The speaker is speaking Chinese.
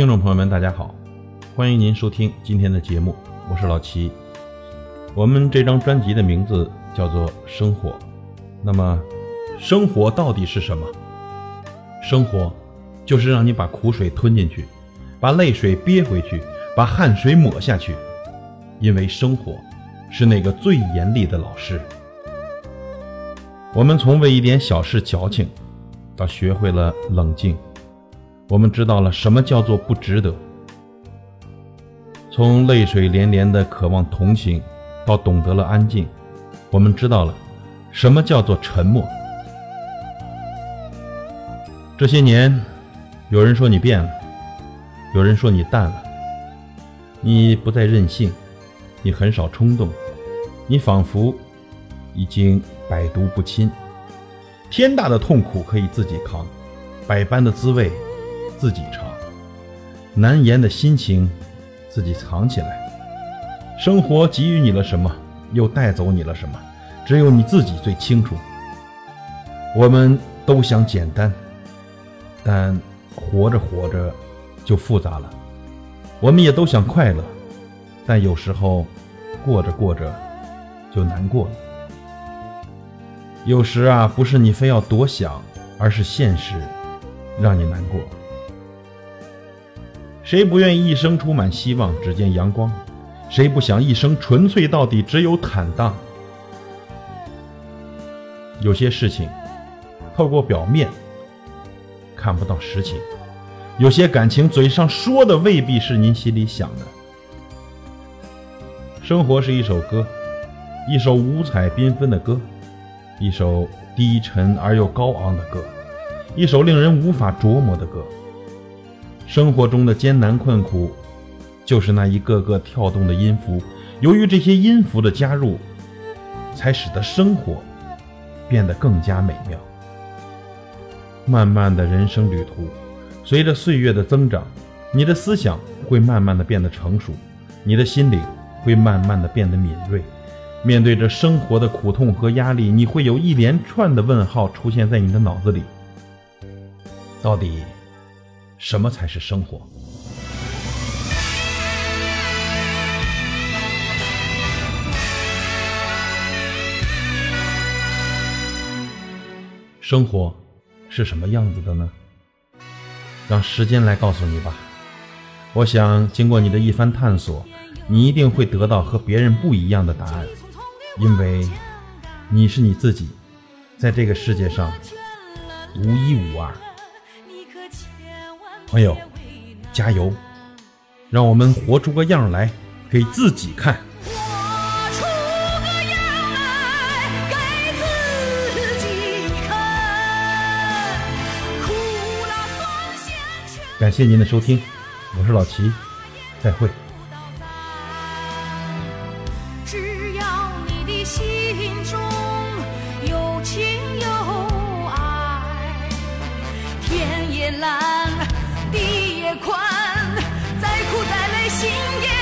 听众朋友们，大家好，欢迎您收听今天的节目，我是老齐。我们这张专辑的名字叫做《生活》，那么，生活到底是什么？生活就是让你把苦水吞进去，把泪水憋回去，把汗水抹下去，因为生活是那个最严厉的老师。我们从为一点小事矫情，到学会了冷静。我们知道了什么叫做不值得。从泪水连连的渴望同情，到懂得了安静，我们知道了什么叫做沉默。这些年，有人说你变了，有人说你淡了，你不再任性，你很少冲动，你仿佛已经百毒不侵。天大的痛苦可以自己扛，百般的滋味。自己尝，难言的心情自己藏起来。生活给予你了什么，又带走你了什么，只有你自己最清楚。我们都想简单，但活着活着就复杂了。我们也都想快乐，但有时候过着过着就难过了。有时啊，不是你非要多想，而是现实让你难过。谁不愿一生充满希望，只见阳光？谁不想一生纯粹到底，只有坦荡？有些事情透过表面看不到实情，有些感情嘴上说的未必是您心里想的。生活是一首歌，一首五彩缤纷的歌，一首低沉而又高昂的歌，一首令人无法琢磨的歌。生活中的艰难困苦，就是那一个个跳动的音符。由于这些音符的加入，才使得生活变得更加美妙。漫漫的人生旅途，随着岁月的增长，你的思想会慢慢的变得成熟，你的心灵会慢慢的变得敏锐。面对着生活的苦痛和压力，你会有一连串的问号出现在你的脑子里。到底？什么才是生活？生活是什么样子的呢？让时间来告诉你吧。我想，经过你的一番探索，你一定会得到和别人不一样的答案，因为你是你自己，在这个世界上无一无二。朋友，加油！让我们活出个样来，给自己看。活出个样来，给自己看。感谢您的收听，我是老齐，再会。只要地也宽，再苦再累心也。